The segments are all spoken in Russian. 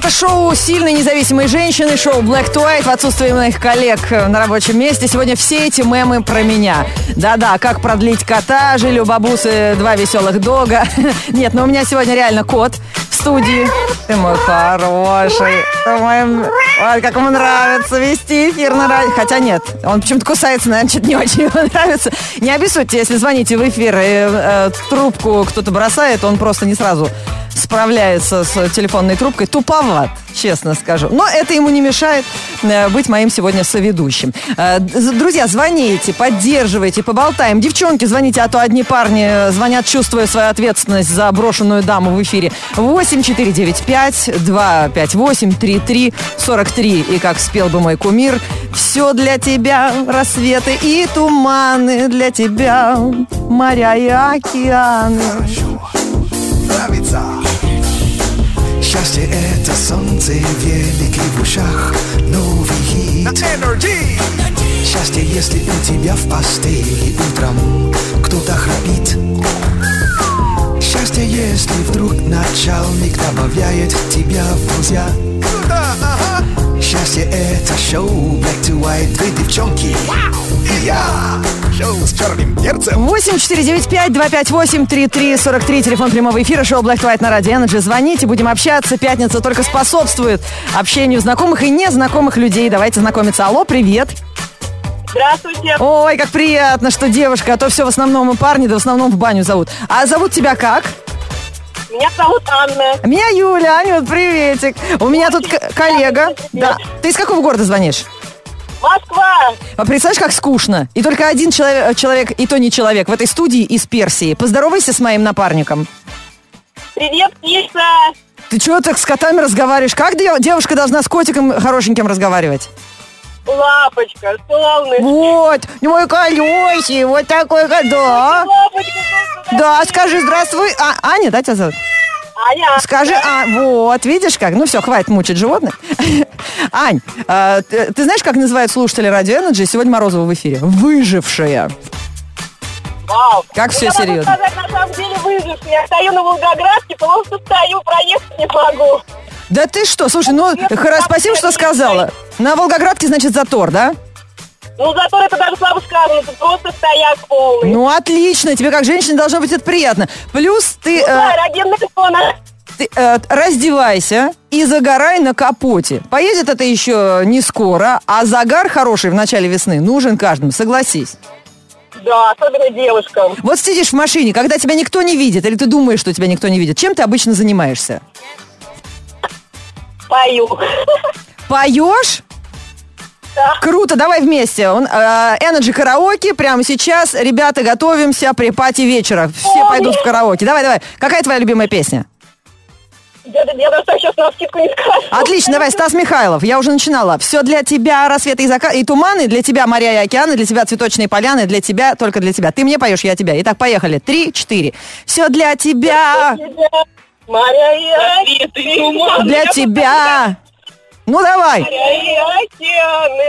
Это шоу сильной независимой женщины, шоу Black to в отсутствии моих коллег на рабочем месте. Сегодня все эти мемы про меня. Да-да, как продлить кота, жили у бабусы два веселых дога. Нет, но у меня сегодня реально кот в студии. Ты мой хороший. Ты мой... Ой, как ему нравится вести эфир на радио. Хотя нет, он почему-то кусается, наверное, что-то не очень ему нравится. Не обессудьте, если звоните в эфир и э, трубку кто-то бросает, он просто не сразу справляется с телефонной трубкой. Туповат, честно скажу. Но это ему не мешает э, быть моим сегодня соведущим. Э, друзья, звоните, поддерживайте, поболтаем. Девчонки, звоните, а то одни парни звонят, чувствуя свою ответственность за брошенную даму в эфире. 8 495 258 33 43. И как спел бы мой кумир, все для тебя, рассветы и туманы для тебя, моря и океаны. Нравится. Счастье это солнце великий в ушах, новый хит. Счастье, если у тебя в постели утром кто-то храпит. Счастье, если вдруг начальник добавляет тебя в друзья. Счастье это шоу Black to White, две девчонки. Шоу с черным перцем. 8495-258-3343, телефон прямого эфира, шоу Black White на Радио Energy. Звоните, будем общаться. Пятница только способствует общению знакомых и незнакомых людей. Давайте знакомиться. Алло, привет. Здравствуйте. Ой, как приятно, что девушка, а то все в основном парни, да в основном в баню зовут. А зовут тебя как? Меня зовут Анна. Меня Юля, Анют, приветик. У меня тут к- коллега. Да. Ты из какого города звонишь? Москва. А представляешь, как скучно? И только один человек, человек, и то не человек, в этой студии из Персии. Поздоровайся с моим напарником. Привет, Киса. Ты чего так с котами разговариваешь? Как дев- девушка должна с котиком хорошеньким разговаривать? Лапочка, солнышко. Вот, мой колесик, вот такой, ко- да. Лапочка, Да, скажи здравствуй. А, Аня, да, тебя зовут? Аня. Скажи, а, вот, видишь как? Ну все, хватит мучить животных. Ань, а, ты, ты знаешь, как называют слушатели Радио Energy сегодня Морозова в эфире? Выжившая. Вау. Как Ну, всё я могу серьезно? сказать, на самом деле выжившая. Я стою на Волгоградке, просто стою, проехать не могу. Да ты что, слушай, ну, хоро- спасибо, что сказала. На Волгоградке, значит, затор, да? Ну, зато это даже слабо сказано, это просто стояк полный. Ну, отлично, тебе как женщине должно быть это приятно. Плюс ты, Ну да, э, эрогенная зона. ты, э, раздевайся и загорай на капоте. Поедет это еще не скоро, а загар хороший в начале весны нужен каждому, согласись. Да, особенно девушкам. Вот сидишь в машине, когда тебя никто не видит, или ты думаешь, что тебя никто не видит, чем ты обычно занимаешься? Пою. Поешь? Да. Круто, давай вместе. Он, э, Energy караоке прямо сейчас. Ребята, готовимся при пати вечера. Все Ой. пойдут в караоке. Давай, давай. Какая твоя любимая песня? Я, я даже сейчас на скидку не скажу. Отлично, давай, Стас Михайлов. Я уже начинала. Все для тебя, рассветы и закат, и туманы, для тебя моря и океаны, для тебя цветочные поляны, для тебя, только для тебя. Ты мне поешь, я тебя. Итак, поехали. Три, четыре. Все для тебя, Мария и для тебя. Ну, давай.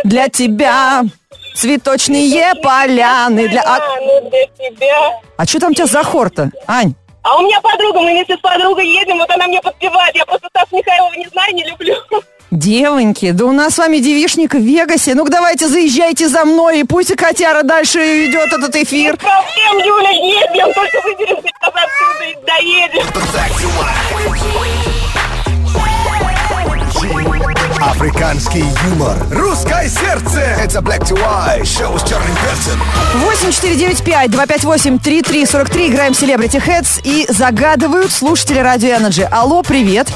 Для тебя цветочные поляны. Для... А, Океаны для тебя. а что там у тебя за хор-то, Ань? А у меня подруга, мы вместе с подругой едем, вот она мне подпевает. Я просто Стас Михайлова не знаю, не люблю. Девоньки, да у нас с вами девишник в Вегасе. Ну-ка давайте заезжайте за мной, и пусть и котяра дальше ведет этот эфир. Проблем, Юля, едем, только выберемся отсюда и доедем. Африканский юмор, русское сердце. Это Black to White, шоу с черным перцем. 8495-258-3343. Играем Celebrity Heads и загадывают слушатели Радио Energy. Алло, привет.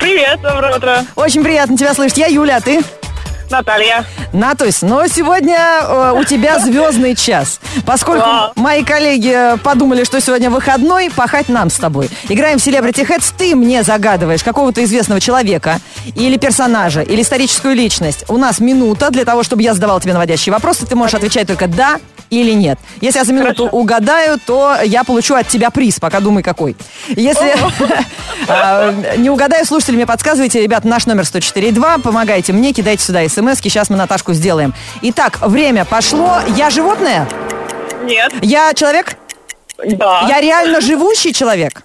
Привет, доброе утро. Очень приятно тебя слышать. Я Юля, а ты? Наталья. Натусь, но сегодня э, у тебя звездный час. Поскольку Да. мои коллеги э, подумали, что сегодня выходной, пахать нам с тобой. Играем в Celebrity Heads, ты мне загадываешь какого-то известного человека или персонажа, или историческую личность. У нас минута для того, чтобы я задавал тебе наводящие вопросы. Ты можешь отвечать только «да» или «нет». Если я за минуту Хорошо. угадаю, то я получу от тебя приз, пока думай какой. Если а, не угадаю, слушатели мне подсказывайте. Ребят, наш номер 104.2. Помогайте мне, кидайте сюда смс -ки. Сейчас мы Наташку сделаем. Итак, время пошло. Я животное? Нет. Я человек? Да. Я реально живущий человек?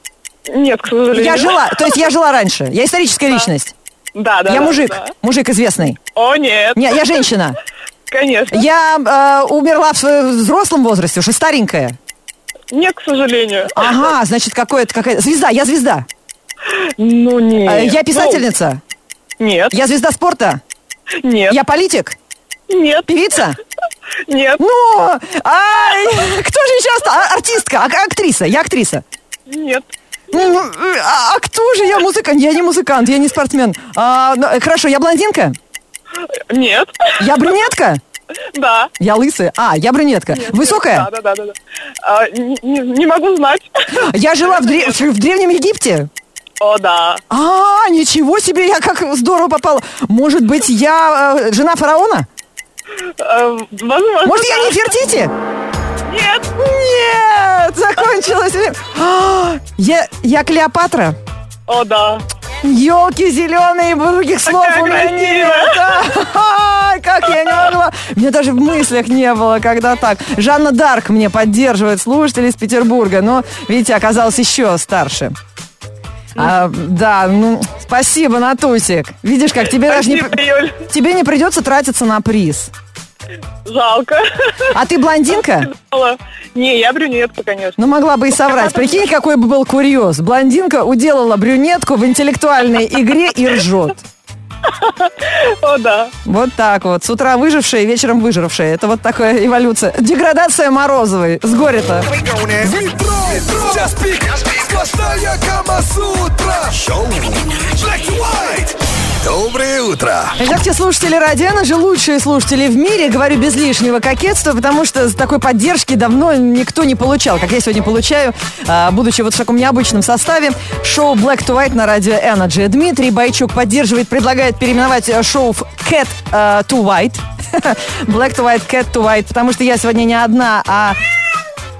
Нет, к сожалению. Я жила, то есть я жила раньше. Я историческая личность. Да, да. Я да, мужик, да. мужик известный. О, нет. Не, я женщина. Конечно. Я э, умерла в взрослом возрасте, уже старенькая. Нет, к сожалению. Ага, значит, какое-то какая звезда. Я звезда. Ну, Э, нет. Я писательница. Ну, нет. Я звезда спорта. Нет. Я политик. Нет. Певица. Нет. Ну, а, кто же еще остался? А, Артистка, а- актриса. Я актриса. Нет. Ну, А, а кто же я музыкант? Я не музыкант, я не спортсмен. А, ну, э, хорошо, я блондинка? Нет. Я брюнетка? Да. Я лысая? А, я брюнетка. Нет, Высокая? Да, да, да, да. да. А, не, не- могу знать. Я жила в, дре- в Древнем Египте. О, да. А, ничего себе, я как здорово попала. Может быть, я э, жена фараона? Э, возможно. Может, я не Фертити? Нет. Нет, закончилось. А, Я, я Клеопатра. О, да. Елки зеленые, других слов Такая у меня нет. Ай, Как я не могла. Мне даже в мыслях не было, когда так. Жанна Дарк мне поддерживает слушатель из Петербурга, но, видите, оказалась еще старше. А, да, ну, спасибо, Натусик. Видишь, как тебе даже не, Спасибо, Юль. тебе не придется тратиться на приз. Жалко. А ты блондинка? Не, я брюнетка, конечно. Ну, могла бы и соврать. Прикинь, какой бы был курьез. Блондинка уделала брюнетку в интеллектуальной игре и ржет. О, да. Вот так вот. С утра выжившая, вечером выжравшая. Это вот такая эволюция. Деградация Морозовой. С пик, сплошная Камасутра. Шоу Black to White. Доброе утро. Итак, те слушатели Радиана же лучшие слушатели в мире. Говорю без лишнего кокетства, потому что такой поддержки давно никто не получал, как я сегодня получаю, а, будучи вот в таком необычном составе. Шоу Black to White на радио Energy. Дмитрий Бойчук поддерживает, предлагает переименовать э, шоу в Cat э, to White. Black to White, Cat to White, потому что я сегодня не одна, а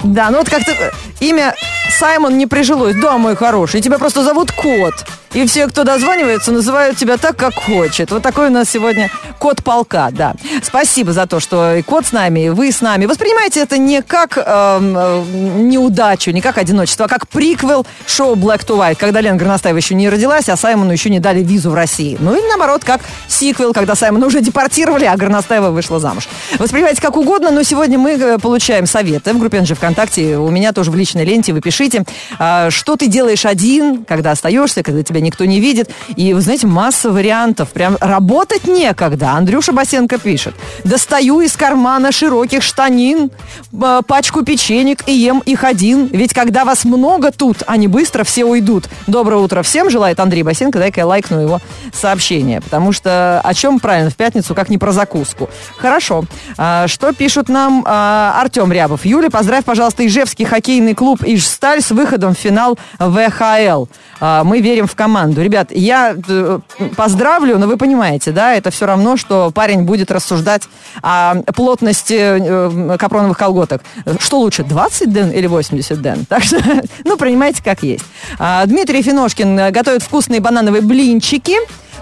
да, ну вот как-то имя Саймон не прижилось. Да, мой хороший, тебя просто зовут Кот. И все, кто дозванивается, называют тебя так, как хочет. Вот такой у нас сегодня кот полка, да. Спасибо за то, что и кот с нами, и вы с нами. Воспринимайте это не как эм, э, неудачу, не как одиночество, а как приквел шоу Black to White, когда Лена Горностаева еще не родилась, а Саймону еще не дали визу в России. Ну или наоборот, как сиквел, когда Саймона уже депортировали, а Горностаева вышла замуж. Воспринимайте как угодно, но сегодня мы э, получаем советы в группе NG ВКонтакте, у меня тоже в личной ленте, вы пишите, а, что ты делаешь один, когда остаешься, когда тебя никто не видит. И, вы знаете, масса вариантов. Прям работать некогда. Андрюша Басенко пишет. Достаю из кармана широких штанин э, пачку печенек и ем их один. Ведь когда вас много тут, они быстро все уйдут. Доброе утро всем, желает Андрей Басенко. Дай-ка я лайкну его сообщение. Потому что о чем правильно в пятницу, как не про закуску. Хорошо. А, что пишут нам а, Артем Рябов? Юля, поздравь, пожалуйста, Ижевский хоккейный клуб Ижсталь с выходом в финал ВХЛ. А, мы верим в команду. Ребят, я э, поздравлю, но вы понимаете, да, это все равно, что парень будет рассуждать о плотности э, капроновых колготок. Что лучше, 20 ден или 80 ден? Так что, ну, принимайте как есть. А, Дмитрий Финошкин э, готовит вкусные банановые блинчики,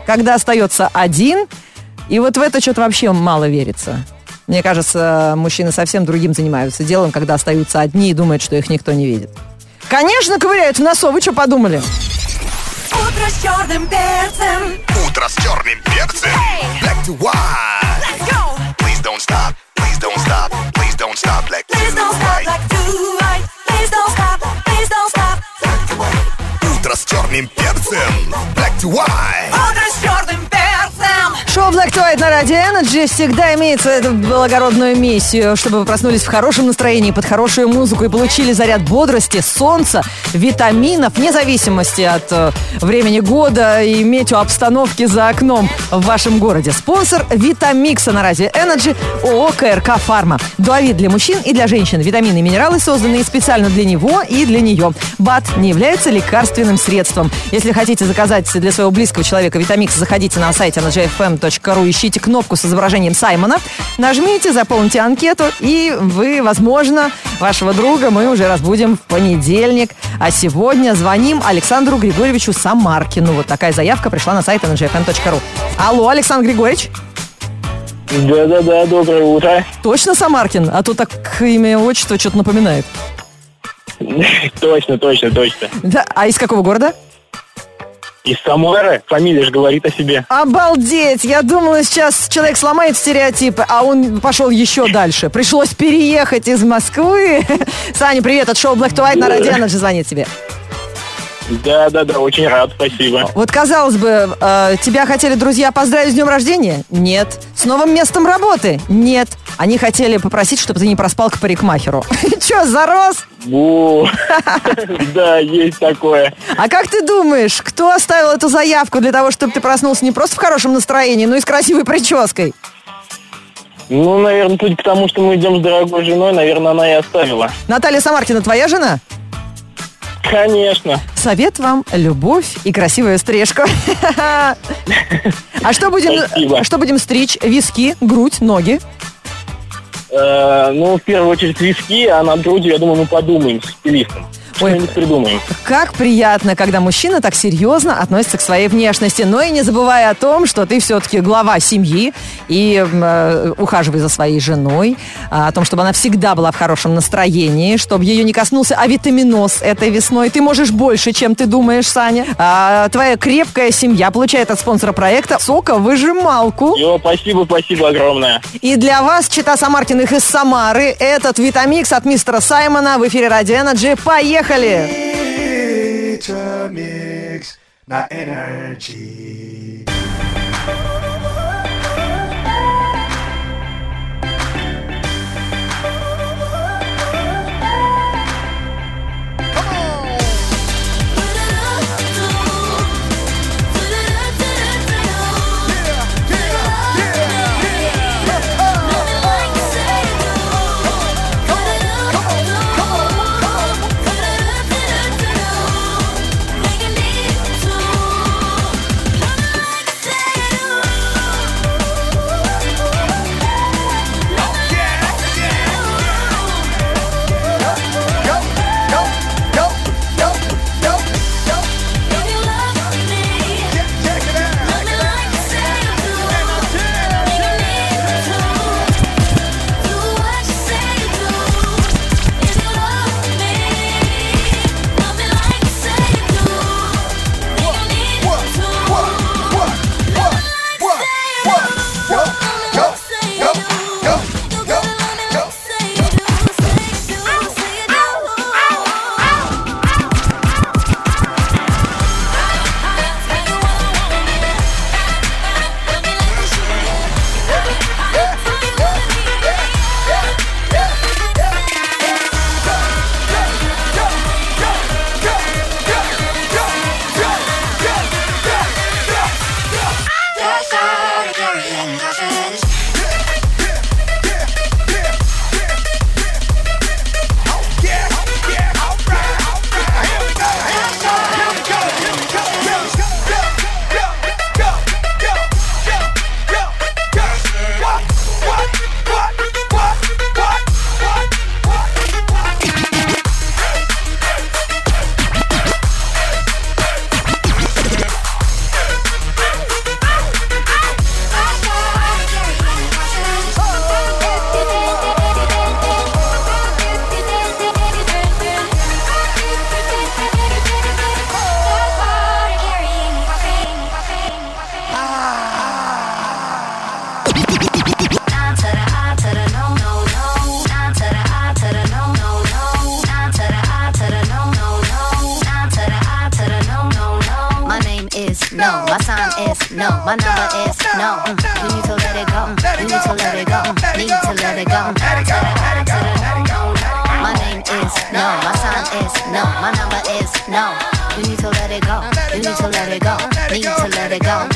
когда остается один. И вот в это что-то вообще мало верится. Мне кажется, мужчины совсем другим занимаются делом, когда остаются одни и думают, что их никто не видит. Конечно, ковыряют в носу. Вы что подумали? Утро с черным перцем. Утро с черным перцем. Black to White. Let's go. Please don't stop. Please don't stop. Please don't stop. Black to Please don't stop White. like do right. Please don't stop. Please don't stop. Утро с черным перцем. Black to White. Утро с черным перцем. Шоу Black White на Радио Energy всегда имеет эту благородную миссию, чтобы вы проснулись в хорошем настроении, под хорошую музыку и получили заряд бодрости, солнца, витаминов, вне зависимости от э, времени года и метеообстановки за окном в вашем городе. Спонсор Витамикса на Радио Energy ООО КРК Фарма. Дуавит для мужчин и для женщин. Витамины и минералы, созданные специально для него и для нее. БАТ не является лекарственным средством. Если хотите заказать для своего близкого человека Витамикс, заходите на сайт energyfm.ru, ищите кнопку с изображением Саймона, нажмите, заполните анкету, и вы, возможно, вашего друга мы уже разбудим в понедельник. А сегодня звоним Александру Григорьевичу Самаркину. Вот такая заявка пришла на сайт energyfm.ru. Алло, Александр Григорьевич? Да-да-да, доброе утро. Точно Самаркин? А то так имя, отчество что-то напоминает. Точно, точно, точно. Да, а из какого города? Из Самары. Фамилия же говорит о себе. Обалдеть! Я думала, сейчас человек сломает стереотипы, а он пошел еще дальше. Пришлось переехать из Москвы. Саня, привет, от шоу Black to White на Радио Energy звонит тебе. Да-да-да, очень рад, спасибо. Вот, казалось бы, э, тебя хотели друзья поздравить с днем рождения? Нет. С новым местом работы? Нет. Они хотели попросить, чтобы ты не проспал к парикмахеру. Че, зарос? Бу. Да, есть такое. А как ты думаешь, кто оставил эту заявку для того, чтобы ты проснулся не просто в хорошем настроении, но и с красивой прической? Ну, наверное, судя по тому, что мы идем с дорогой женой, наверное, она и оставила. Наталья Самаркина, твоя жена? Конечно. Совет вам – любовь и красивая стрижка. А что будем, что будем стричь? Виски, грудь, ноги? Э, ну, в первую очередь виски, а над грудью, я думаю, мы подумаем с стилистом. Что-нибудь придумаем. Как приятно, когда мужчина так серьезно относится к своей внешности. Но и не забывая о том, что ты все-таки глава семьи и э, ухаживай за своей женой, а, о том, чтобы она всегда была в хорошем настроении, чтобы ее не коснулся авитаминоз этой весной. Ты можешь больше, чем ты думаешь, Саня. А, твоя крепкая семья получает от спонсора проекта соковыжималку. Все, спасибо, спасибо огромное. И для вас, чита Самаркиных из Самары, этот Витамикс от мистера Саймона в эфире Радио Energy. Поехали! Vitamix на Energy. No. My number is no. Mm, You need to let it go. Mm, You need to let it go. Mm, Need to let it go. Mm. My name is no. My sign is no. My number is no. You need to let it go. You need to let it go. Need to let it go.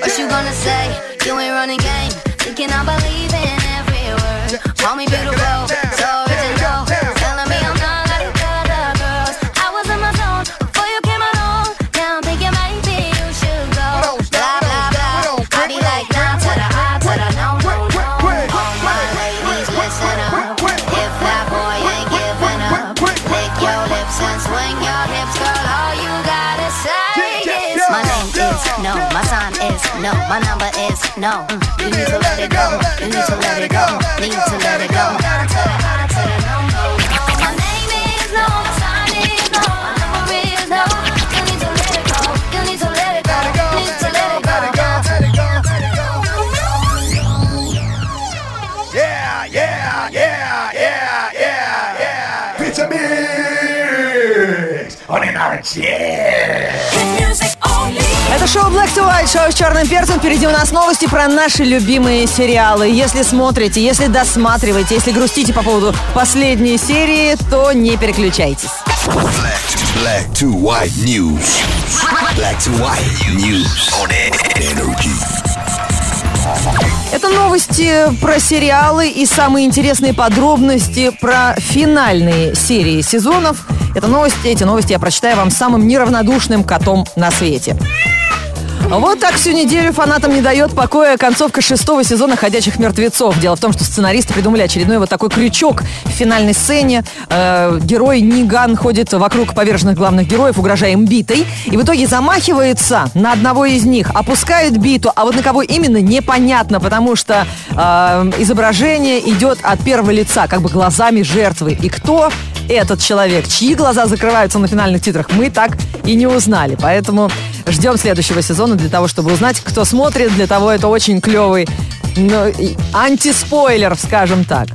What you gonna say? You ain't running game. Thinking I believe in every word. Call me beautiful, is no. My number is no. Mm, You need to let it go. You need to let it go. Need to let it go. To the I, to the Это шоу Black to White, шоу с черным перцем. Впереди у нас новости про наши любимые сериалы. Если смотрите, если досматриваете, если грустите по поводу последней серии, то не переключайтесь. Black to, black to white news. Black to white news on energy. Это новости про сериалы и самые интересные подробности про финальные серии сезонов. Это новости, эти новости я прочитаю вам самым неравнодушным котом на свете. Вот так всю неделю фанатам не дает покоя концовка шестого сезона «Ходячих мертвецов». Дело в том, что сценаристы придумали очередной вот такой крючок в финальной сцене. Э, герой Ниган ходит вокруг поверженных главных героев, угрожая им битой. И в итоге замахивается на одного из них, опускает биту, а вот на кого именно непонятно, потому что э, изображение идет от первого лица, как бы глазами жертвы. И кто этот человек, чьи глаза закрываются на финальных титрах, мы так и не узнали. Поэтому ждем следующего сезона для того, чтобы узнать, кто смотрит. Для того это очень клевый ну, антиспойлер, скажем так.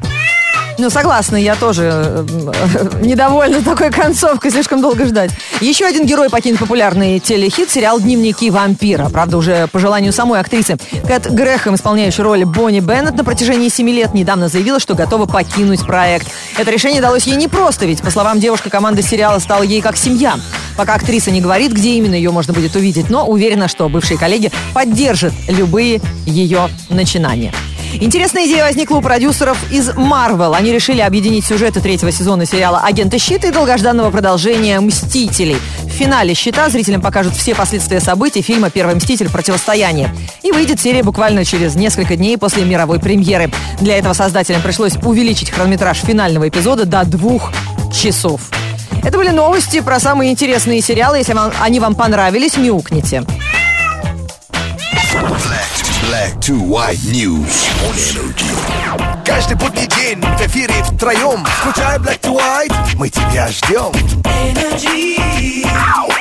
Ну, согласна, я тоже э, недовольна такой концовкой, слишком долго ждать. Еще один герой покинет популярный телехит, сериал «Дневники вампира». Правда, уже по желанию самой актрисы. Кэт Грэхэм, исполняющая роль Бонни Беннет на протяжении семи лет, недавно заявила, что готова покинуть проект. Это решение далось ей непросто, ведь, по словам девушки, команда сериала стала ей как семья. Пока актриса не говорит, где именно ее можно будет увидеть, но уверена, что бывшие коллеги поддержат любые ее начинания. Интересная идея возникла у продюсеров из Marvel. Они решили объединить сюжеты третьего сезона сериала «Агенты щита» и долгожданного продолжения «Мстителей». В финале «Щита» зрителям покажут все последствия событий фильма «Первый мститель. Противостояние». И выйдет серия буквально через несколько дней после мировой премьеры. Для этого создателям пришлось увеличить хронометраж финального эпизода до двух часов. Это были новости про самые интересные сериалы. Если вам, они вам понравились, мяукните. Black to, black to white news on energy. Каждый будний день в эфире втроем. Включай Black to White, мы тебя ждем. Black to white.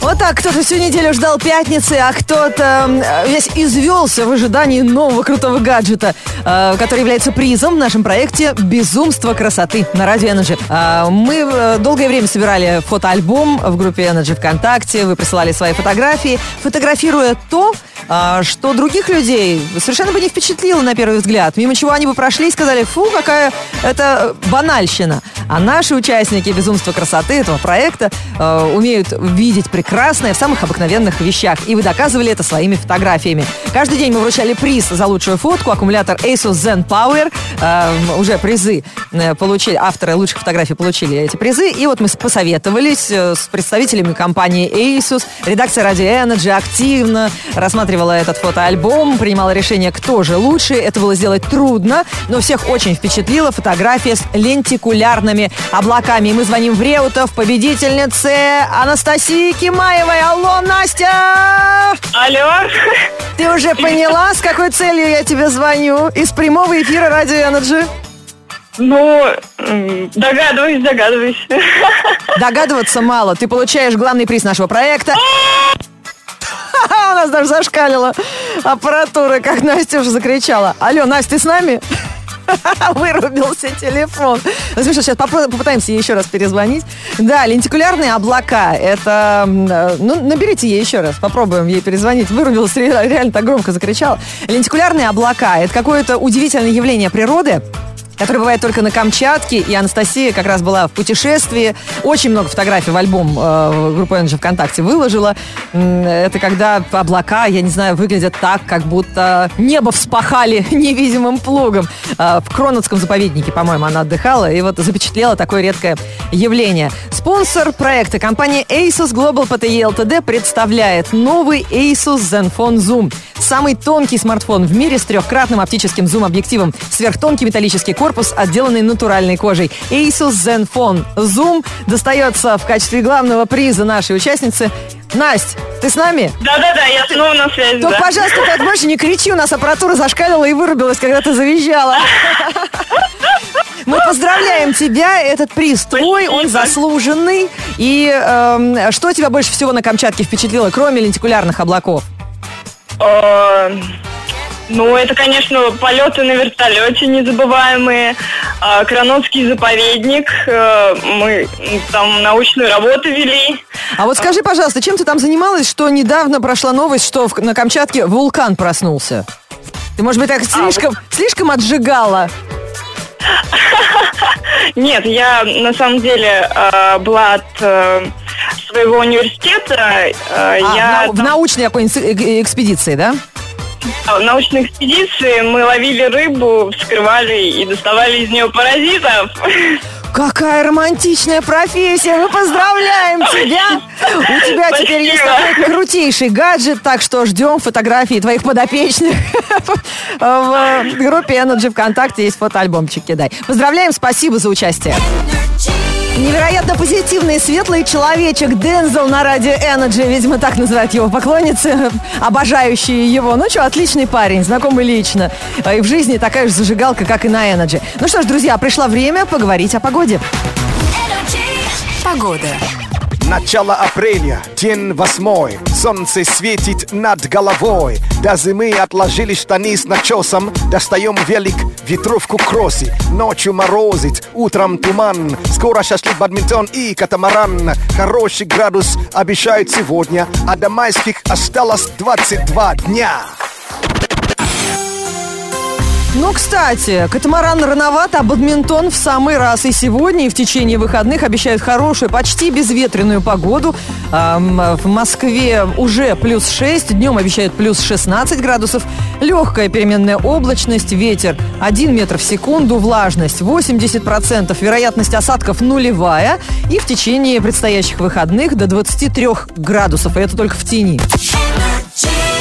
Вот так кто-то всю неделю ждал пятницы, а кто-то э, весь извелся в ожидании нового крутого гаджета, э, который является призом в нашем проекте «Безумство красоты» на радио Energy. Э, Мы э, долгое время собирали фотоальбом в группе Energy ВКонтакте, вы присылали свои фотографии, фотографируя то, что других людей совершенно бы не впечатлило на первый взгляд. Мимо чего они бы прошли и сказали, фу, какая это банальщина. А наши участники «Безумства красоты» этого проекта э, умеют видеть прекрасное в самых обыкновенных вещах. И вы доказывали это своими фотографиями. Каждый день мы вручали приз за лучшую фотку. Аккумулятор Asus Zen Power. Э, уже призы э, получили. Авторы лучших фотографий получили эти призы. И вот мы посоветовались э, с представителями компании Asus. Редакция Radio Energy активно рассматривала этот фотоальбом, принимала решение, кто же лучше. Это было сделать трудно, но всех очень впечатлила фотография с лентикулярными облаками. И мы звоним в Реутов победительнице Анастасии Кимаевой. Алло, Настя! Алло. Ты уже поняла, с какой целью я тебе звоню? Из прямого эфира Радио Energy? Ну, догадываюсь, догадываюсь. Догадываться мало. Ты получаешь главный приз нашего проекта. У нас даже зашкалила аппаратура, как Настя уже закричала. Алло, Настя, ты с нами? Вырубился телефон. Ну, смешно, сейчас попытаемся ей еще раз перезвонить. Да, лентикулярные облака. Это... э, Ну, наберите ей еще раз. Попробуем ей перезвонить. Вырубилась, ре- реально так громко закричала. Лентикулярные облака. Это какое-то удивительное явление природы который бывает только на Камчатке, и Анастасия как раз была в путешествии. Очень много фотографий в альбом э, группы Energy ВКонтакте выложила. Это когда облака, я не знаю, выглядят так, как будто небо вспахали невидимым плугом. Э, в Кронотском заповеднике, по-моему, она отдыхала, и вот запечатлела такое редкое явление. Спонсор проекта компания Asus Global PTE Ltd представляет новый Asus Zenfone Zoom. Самый тонкий смартфон в мире с трехкратным оптическим зум-объективом. Сверхтонкий металлический корпус, отделанный натуральной кожей. Asus Zenfone Zoom достается в качестве главного приза нашей участницы. Настя, ты с нами? Да-да-да, я снова на связи, Только, да. пожалуйста, так больше не кричи, у нас аппаратура зашкалила и вырубилась, когда ты завизжала. Мы поздравляем тебя, этот приз твой, он заслуженный. И эм, что тебя больше всего на Камчатке впечатлило, кроме лентикулярных облаков? Ну, это, конечно, полеты на вертолете незабываемые. А, Кранотский заповедник. э, Мы там научную работу вели. А вот скажи, пожалуйста, чем ты там занималась, что недавно прошла новость, что на Камчатке вулкан проснулся? Ты, может быть, так слишком, слишком отжигала? Нет, я на самом деле э, была от э, своего университета. э, А, я в, нау- в научной экспедиции, да? В научной экспедиции мы ловили рыбу, вскрывали и доставали из нее паразитов. Какая романтичная профессия! Мы поздравляем тебя! У тебя теперь есть Спасибо. такой крутейший гаджет, так что ждем фотографии твоих подопечных. В группе Energy ВКонтакте есть фотоальбомчик кидай. Поздравляем, спасибо за участие. Невероятно позитивный и светлый человечек Дензел на радио Energy, видимо, так называют его поклонницы, обожающие его. Ну что, отличный парень, знакомый лично. И в жизни такая же зажигалка, как и на Energy. Ну что ж, друзья, пришло время поговорить о погоде. Погода. Начало апреля, день восьмой. Солнце светит над головой. До зимы отложили штаны с начесом. Достаем велик, ветровку кроси Ночью морозит, утром туман. Скоро шашлык, бадминтон и катамаран. Хороший градус обещают сегодня. А до майских осталось 22 дня Ну, кстати, катамаран рановато, а бадминтон в самый раз. И сегодня, и в течение выходных обещают хорошую, почти безветренную погоду. Ам, в Москве уже плюс 6, днем обещают плюс 16 градусов. Легкая переменная облачность, ветер 1 метр в секунду, влажность 80%, вероятность осадков нулевая. И в течение предстоящих выходных до 23 градусов, и это только в тени. Energy.